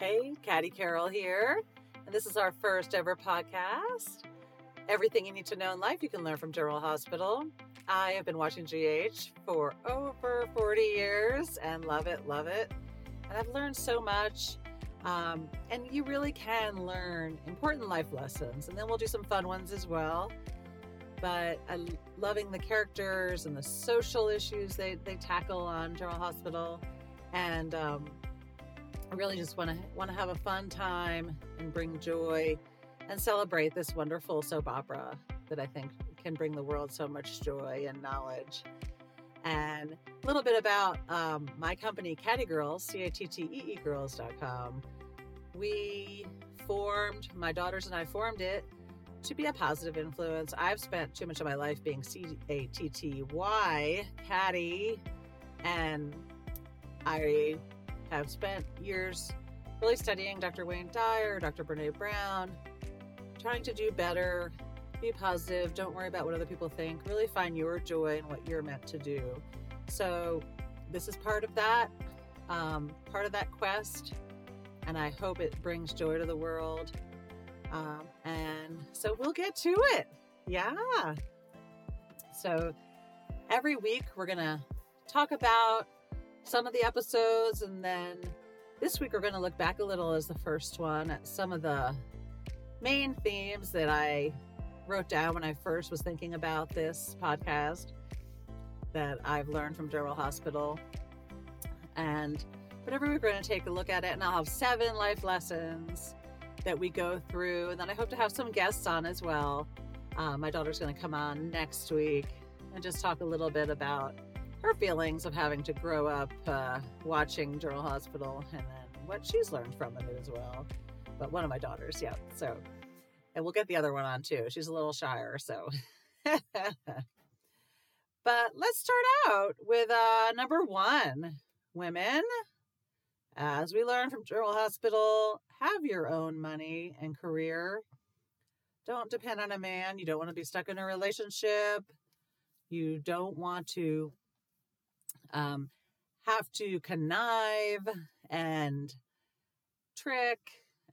Hey, Caddy Carol here, and this is our first ever podcast. Everything you need to know in life you can learn from General Hospital. I have been watching GH for over 40 years and love it, love it. And I've learned so much. Um, and you really can learn important life lessons. And then we'll do some fun ones as well. But I'm loving the characters and the social issues they, they tackle on General Hospital. And um, I really just want to want to have a fun time and bring joy and celebrate this wonderful soap opera that I think can bring the world so much joy and knowledge. And a little bit about um, my company, Cattee Girls, C A T T E E Girls.com. We formed, my daughters and I formed it to be a positive influence. I've spent too much of my life being C A T T Y, Caddy, and I have spent years really studying Dr. Wayne Dyer, Dr. Brene Brown, trying to do better, be positive, don't worry about what other people think, really find your joy in what you're meant to do. So, this is part of that, um, part of that quest, and I hope it brings joy to the world. Um, and so, we'll get to it. Yeah. So, every week we're going to talk about some of the episodes, and then this week we're going to look back a little as the first one at some of the main themes that I wrote down when I first was thinking about this podcast that I've learned from General Hospital. And whatever we're going to take a look at it, and I'll have seven life lessons that we go through. And then I hope to have some guests on as well. Uh, my daughter's going to come on next week and just talk a little bit about her feelings of having to grow up uh, watching General Hospital and then what she's learned from it as well. But one of my daughters, yeah. So, and we'll get the other one on too. She's a little shyer, so. but let's start out with uh, number one women. As we learn from General Hospital, have your own money and career. Don't depend on a man. You don't want to be stuck in a relationship. You don't want to um, have to connive and trick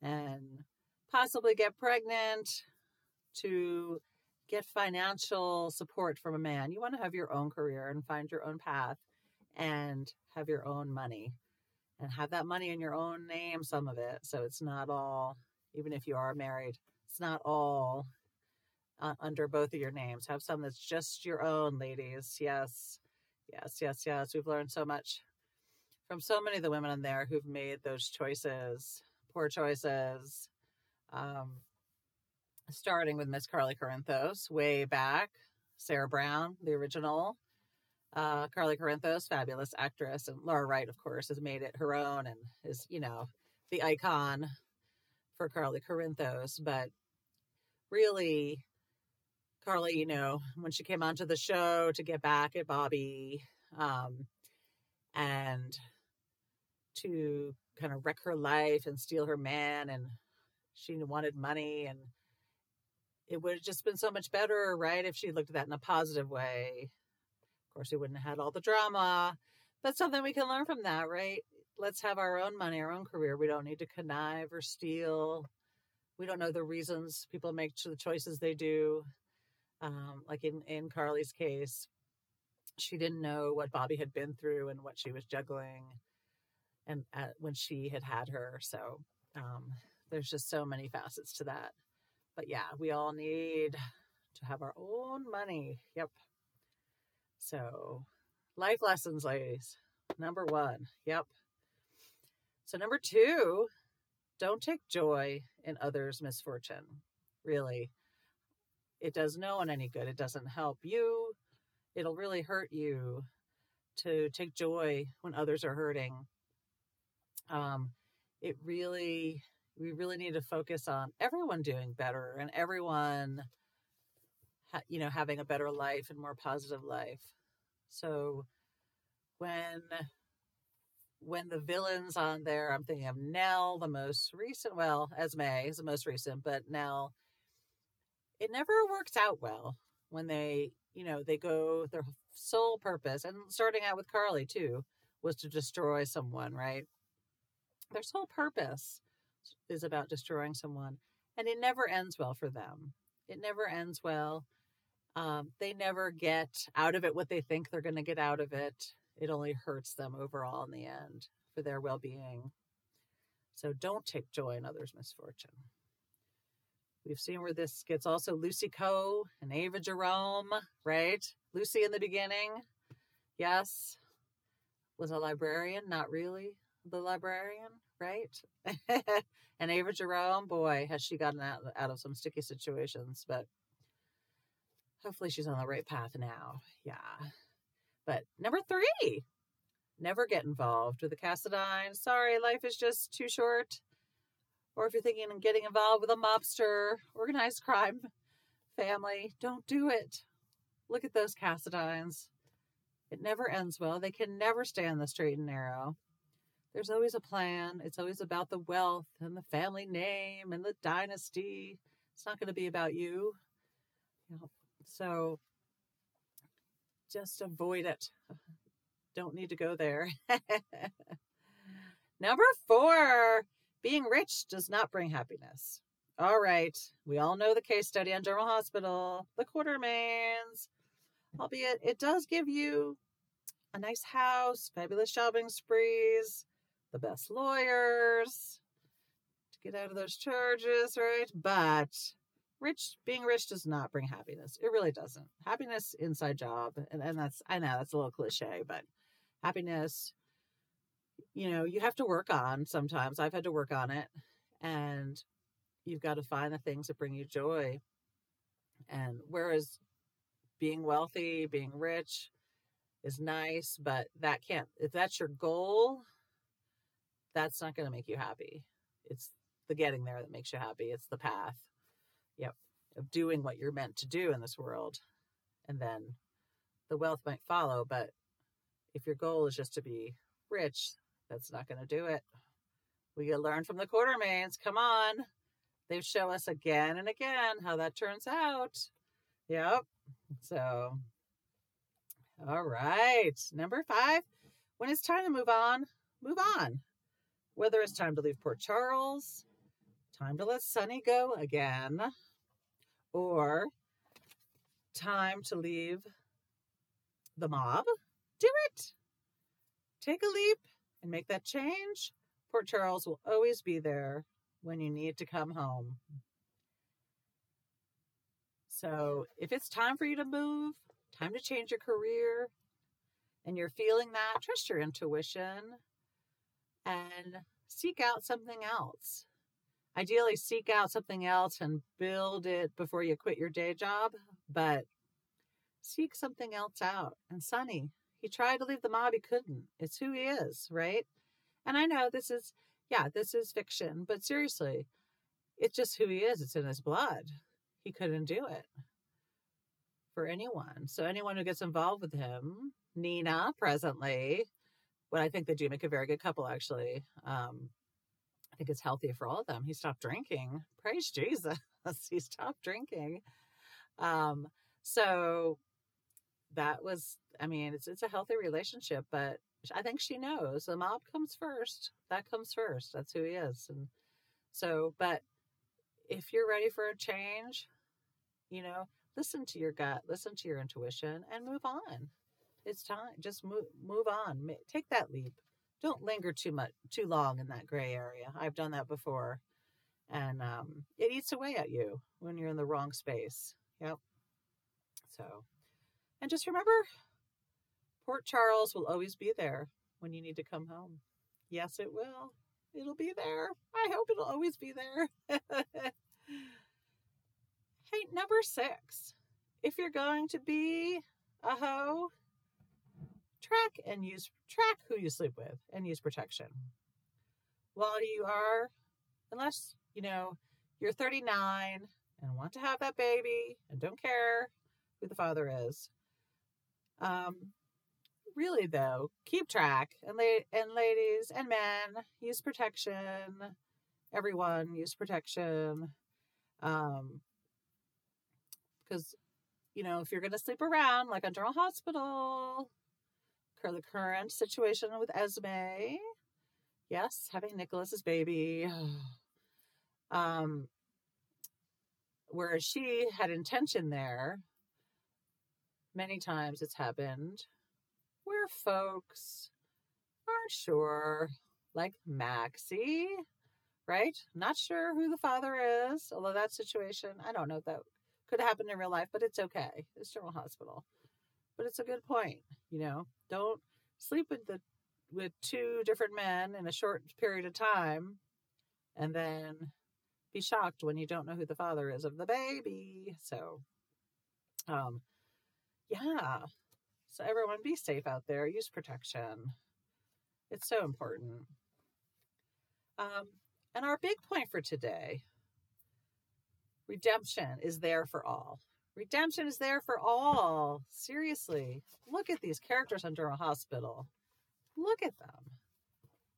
and possibly get pregnant to get financial support from a man. You want to have your own career and find your own path and have your own money and have that money in your own name, some of it. So it's not all, even if you are married, it's not all uh, under both of your names. Have some that's just your own, ladies. Yes. Yes, yes, yes. We've learned so much from so many of the women in there who've made those choices, poor choices. Um, starting with Miss Carly Corinthos way back, Sarah Brown, the original. Uh, Carly Corinthos, fabulous actress, and Laura Wright, of course, has made it her own and is, you know, the icon for Carly Corinthos. But really, Carly, you know, when she came onto the show to get back at Bobbie um, and to kind of wreck her life and steal her man, and she wanted money, and it would have just been so much better, right, if she looked at that in a positive way. Of course, we wouldn't have had all the drama, but something we can learn from that, right? Let's have our own money, our own career. We don't need to connive or steal. We don't know the reasons people make the choices they do um, like in in Carly's case, she didn't know what Bobbie had been through and what she was juggling, and at, when she had had her. So um, there's just so many facets to that. But yeah, we all need to have our own money. Yep. So, life lessons, ladies. Number one. Yep. So, number two, don't take joy in others' misfortune. Really it does no one any good. It doesn't help you. It'll really hurt you to take joy when others are hurting. Um, it really, we really need to focus on everyone doing better and everyone, ha- you know, having a better life and more positive life. So when when the villains on there, I'm thinking of Nell, the most recent. Well, Esme is the most recent, but Nell it never works out well when they, you know, they go their sole purpose and starting out with Carly too was to destroy someone, right? Their sole purpose is about destroying someone, and it never ends well for them. It never ends well. Um, they never get out of it what they think they're going to get out of it. It only hurts them overall in the end for their well being. So don't take joy in others' misfortune. We've seen where this gets also Lucy Coe and Ava Jerome, right? Lucy in the beginning, yes, was a librarian, not really the librarian, right? and Ava Jerome, boy, has she gotten out, out of some sticky situations, but hopefully she's on the right path now. Yeah. But number three, never get involved with the Cassadine. Sorry, life is just too short. Or if you're thinking of getting involved with a mobster, organized crime family, don't do it. Look at those Cassadines. It never ends well. They can never stay on the straight and narrow. There's always a plan. It's always about the wealth and the family name and the dynasty. It's not going to be about you. you know, so just avoid it. Don't need to go there. Number four, being rich does not bring happiness. All right. We all know the case study on General Hospital, the Quartermaines albeit it does give you a nice house, fabulous shopping sprees, the best lawyers to get out of those charges, right? But rich being rich does not bring happiness. It really doesn't. Happiness inside job, and, and that's I know that's a little cliche, but happiness, you know, you have to work on sometimes. I've had to work on it. And you've got to find the things that bring you joy. And whereas being wealthy, being rich is nice, but that can't, if that's your goal, that's not going to make you happy. It's the getting there that makes you happy. It's the path, yep, of doing what you're meant to do in this world. And then the wealth might follow, but if your goal is just to be rich, that's not going to do it. We learn from the Quartermaines. Come on. They show us again and again how that turns out. Yep. So, all right. Number five, when it's time to move on, move on. Whether it's time to leave Port Charles, time to let Sonny go again, or time to leave the mob, do it. Take a leap and make that change. Port Charles will always be there when you need to come home. So if it's time for you to move, time to change your career, and you're feeling that, trust your intuition and seek out something else. Ideally, seek out something else and build it before you quit your day job, but seek something else out. And Sonny, he tried to leave the mob, he couldn't. It's who he is, right? And I know this is, yeah, this is fiction, but seriously, it's just who he is. It's in his blood he couldn't do it for anyone. So anyone who gets involved with him, Nina presently, but I think they do make a very good couple actually. Um, I think it's healthy for all of them. He stopped drinking. Praise Jesus. he stopped drinking. Um, so that was, I mean, it's it's a healthy relationship, but I think she knows the mob comes first. That comes first. That's who he is. And so, but if you're ready for a change, you know, listen to your gut, listen to your intuition, and move on. It's time. Just move move on. Take that leap. Don't linger too much too long in that gray area. I've done that before, and um, it eats away at you when you're in the wrong space. Yep. So, and just remember, Port Charles will always be there when you need to come home. Yes, it will. It'll be there. I hope it'll always be there. Hey, number six. If you're going to be a hoe, track and use track who you sleep with and use protection. While you are, unless you know you're 39 and want to have that baby and don't care who the father is. Um, really though, keep track and la- and ladies and men use protection. Everyone use protection. Um, because, you know, if you're to sleep around, like on General Hospital, the current situation with Esme, Yes, having Nikolas's baby. um, whereas she had intention there, many times it's happened where folks aren't sure, like Maxie, right? Not sure who the father is, although that situation, I don't know if that could happen in real life, but it's okay. It's General Hospital. But it's a good point, you know. Don't sleep with the with two different men in a short period of time and then be shocked when you don't know who the father is of the baby. So um yeah. So everyone be safe out there. Use protection. It's so important. Um, and our big point for today redemption is there for all. Redemption is there for all. Seriously, look at these characters on General Hospital. Look at them.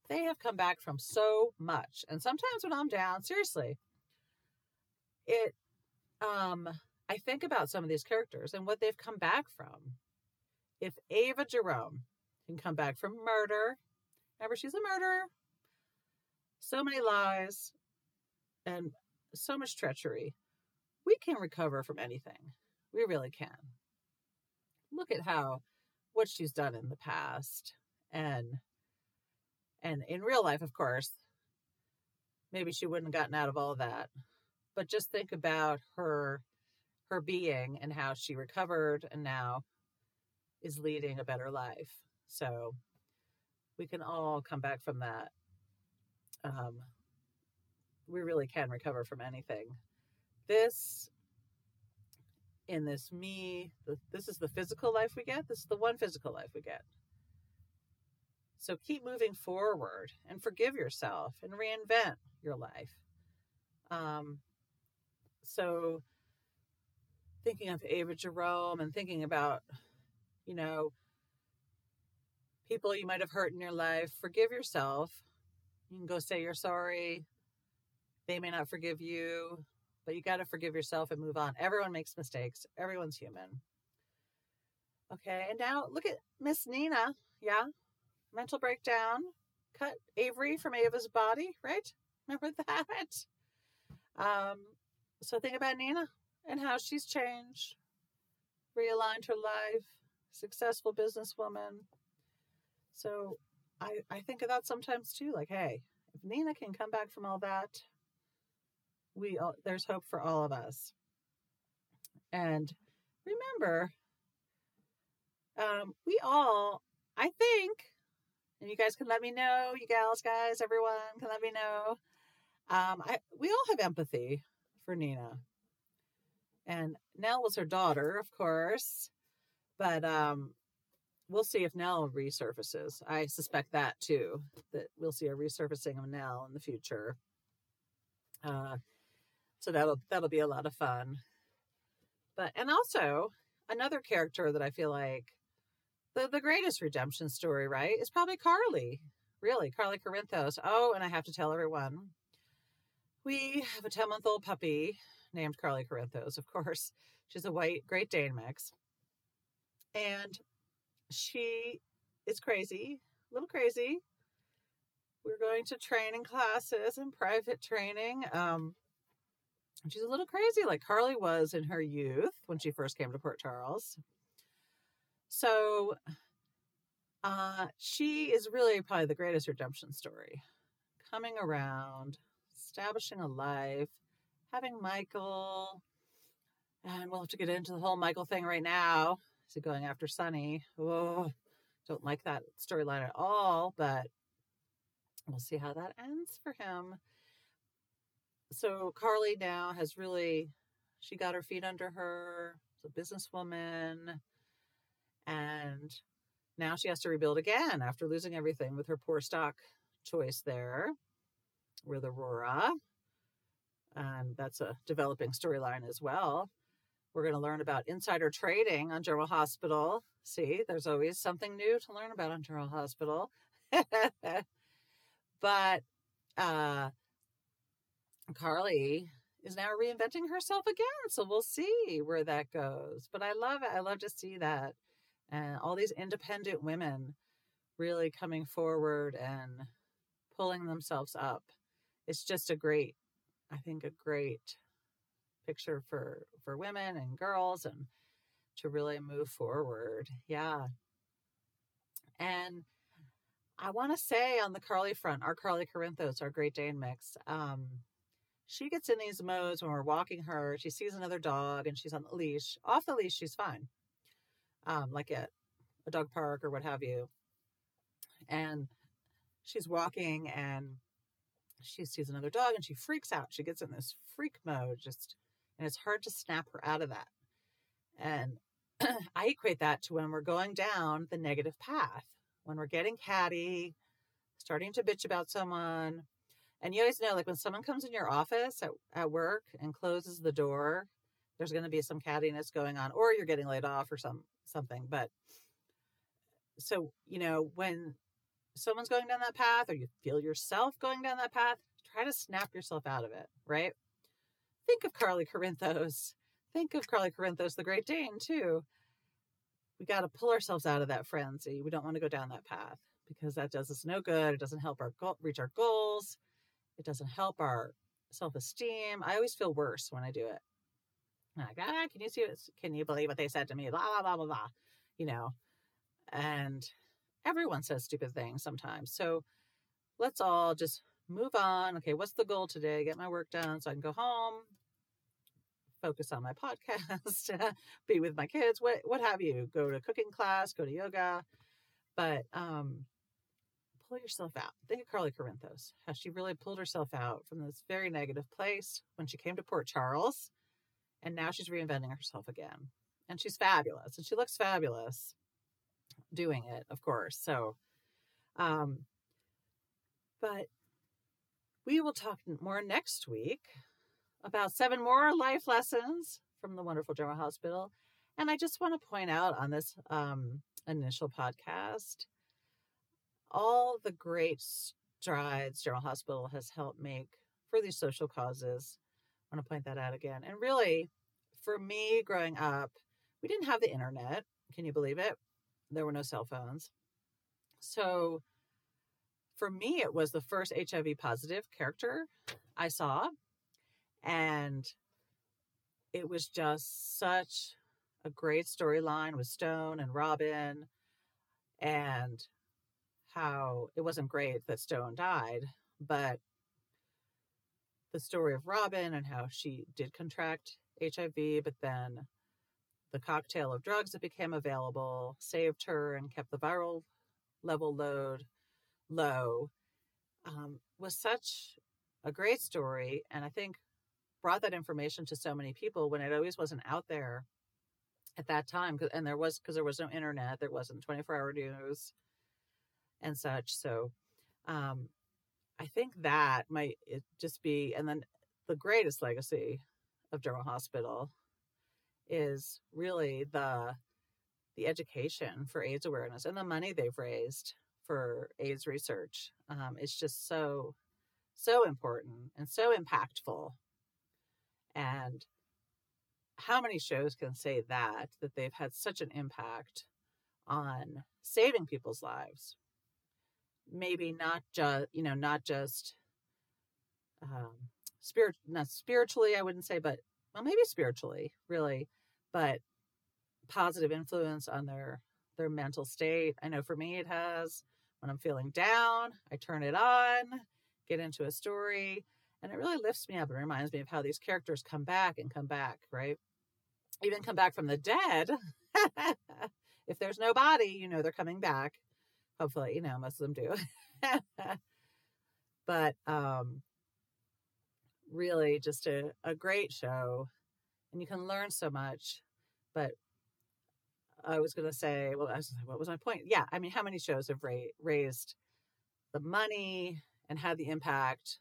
They have come back from so much. And sometimes when I'm down, seriously, it um I think about some of these characters and what they've come back from. If Ava Jerome can come back from murder, remember she's a murderer, so many lies, and so much treachery, we can recover from anything. We really can. Look at how what she's done in the past and and in real life of course maybe she wouldn't have gotten out of all of that but just think about her her being and how she recovered and now is leading a better life. So we can all come back from that um, we really can recover from anything. This in this me the, this is the physical life we get this is the one physical life we get. So keep moving forward and forgive yourself and reinvent your life. Um, so thinking of ava jerome and thinking about you know people you might have hurt in your life forgive yourself you can go say you're sorry they may not forgive you but you got to forgive yourself and move on. Everyone makes mistakes. Everyone's human. Okay, and now look at Miss Nina. Yeah, mental breakdown. Cut Avery from Ava's body, right? Remember that? Um, so think about Nina and how she's changed, realigned her life, successful businesswoman. So I, I think of that sometimes too. Like, hey, if Nina can come back from all that, we all, there's hope for all of us. And remember, um, we all, I think, and you guys can let me know, you gals, guys, everyone can let me know. Um, I we all have empathy for Nina, and Nell was her daughter, of course, but um, we'll see if Nell resurfaces. I suspect that too, that we'll see a resurfacing of Nell in the future. Uh, so that'll that'll be a lot of fun. But and also another character that I feel like the the greatest redemption story, right, is probably Carly. Really, Carly Corinthos. Oh, and I have to tell everyone, we have a 10 month old puppy named Carly Corinthos, of course. She's a white Great Dane mix. And she is crazy, a little crazy. We're going to training classes and private training. Um, she's a little crazy like Carly was in her youth when she first came to Port Charles. So uh, she is really probably the greatest redemption story. Coming around, establishing a life, having Michael, and we'll have to get into the whole Michael thing right now. Is he going after Sonny? Oh, don't like that storyline at all, but we'll see how that ends for him so Carly now has really she got her feet under her, She's a businesswoman, and now she has to rebuild again after losing everything with her poor stock choice there with Aurora. And that's a developing storyline as well. We're going to learn about insider trading on General Hospital. See, there's always something new to learn about on General Hospital. but uh, Carly is now reinventing herself again. So we'll see where that goes. But I love it. I love to see that. And all these independent women really coming forward and pulling themselves up. It's just a great, I think, a great picture for for women and girls and to really move forward. Yeah. And I want to say on the Carly front, our Carly Corinthos, our Great Dane mix, um, she gets in these modes when we're walking her. She sees another dog and she's on the leash. Off the leash, she's fine. Um, like at a dog park or what have you. And she's walking and she sees another dog and she freaks out. She gets in this freak mode, just, and it's hard to snap her out of that. And I equate that to when we're going down the negative path, when we're getting catty, starting to bitch about someone. And you always know, like when someone comes in your office at, at work and closes the door, there's going to be some cattiness going on, or you're getting laid off or some something. But so, you know, when someone's going down that path or you feel yourself going down that path, try to snap yourself out of it, right? Think of Carly Corinthos think of Carly Corinthos, the Great Dane, too. We got to pull ourselves out of that frenzy. We don't want to go down that path because that does us no good. It doesn't help our goal, reach our goals. It doesn't help our self esteem. I always feel worse when I do it. I'm like, ah, can you see it? Can you believe what they said to me? Blah, blah, blah, blah, blah. You know, and everyone says stupid things sometimes. So let's all just move on. Okay, what's the goal today? Get my work done so I can go home, focus on my podcast, be with my kids, what what have you, go to cooking class, go to yoga. But um pull yourself out. Think of Carly Corinthos, how she really pulled herself out from this very negative place when she came to Port Charles. And now she's reinventing herself again. And she's fabulous. And she looks fabulous doing it, of course. So um but we will talk more next week about seven more life lessons from the wonderful General Hospital. And I just want to point out on this um, initial podcast all the great strides General Hospital has helped make for these social causes. I want to point that out again. And really, for me growing up, we didn't have the internet. Can you believe it? There were no cell phones. So for me, it was the first HIV positive character I saw and it was just such a great storyline with Stone and Robin and how it wasn't great that Stone died, but the story of Robin and how she did contract HIV, but then the cocktail of drugs that became available saved her and kept the viral level load low um, was such a great story. And I think brought that information to so many people when it always wasn't out there at that time and there was because there was no internet there wasn't 24 hour news and such so um i think that might just be and then the greatest legacy of general hospital is really the the education for aids awareness and the money they've raised for aids research um, it's just so so important and so impactful and how many shows can say that, that they've had such an impact on saving people's lives? Maybe not just, you know, not just um, spirit, not spiritually, I wouldn't say, but well, maybe spiritually, really, but positive influence on their their mental state. I know for me it has. When I'm feeling down, I turn it on, get into a story, and it really lifts me up and reminds me of how these characters come back and come back, right? Even come back from the dead. if there's no body, you know they're coming back. Hopefully, you know, most of them do. but um really just a, a great show. And you can learn so much. But I was going to say, well, was, what was my point? Yeah, I mean, how many shows have ra- raised the money and had the impact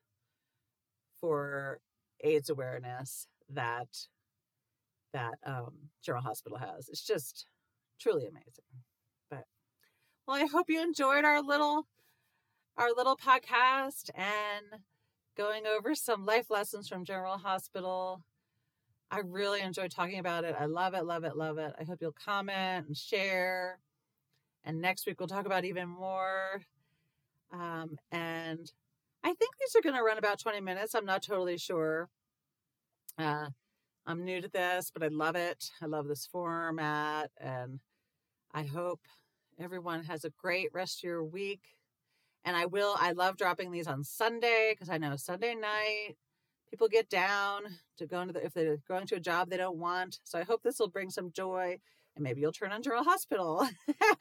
for AIDS awareness that that um, General Hospital has. It's just truly amazing. But well, I hope you enjoyed our little our little podcast and going over some life lessons from General Hospital. I really enjoyed talking about it. I love it, love it, love it. I hope you'll comment and share. And next week we'll talk about even more. Um, and I think these are going to run about 20 minutes. I'm not totally sure. Uh, I'm new to this, but I love it. I love this format, and I hope everyone has a great rest of your week. And I will, I love dropping these on Sunday because I know Sunday night people get down to go into the, if they're going to a job they don't want. So I hope this will bring some joy and maybe you'll turn on General Hospital.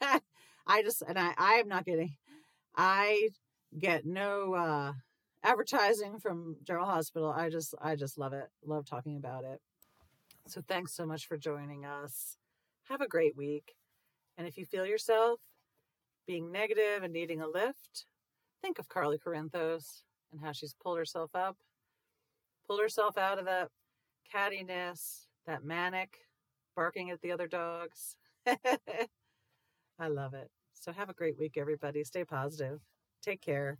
I just, and I, I am not getting, I get no, uh, advertising from General Hospital. I just, I just love it. Love talking about it. So thanks so much for joining us. Have a great week. And if you feel yourself being negative and needing a lift, think of Carly Corinthos and how she's pulled herself up, pulled herself out of that cattiness, that manic barking at the other dogs. I love it. So have a great week, everybody. Stay positive. Take care.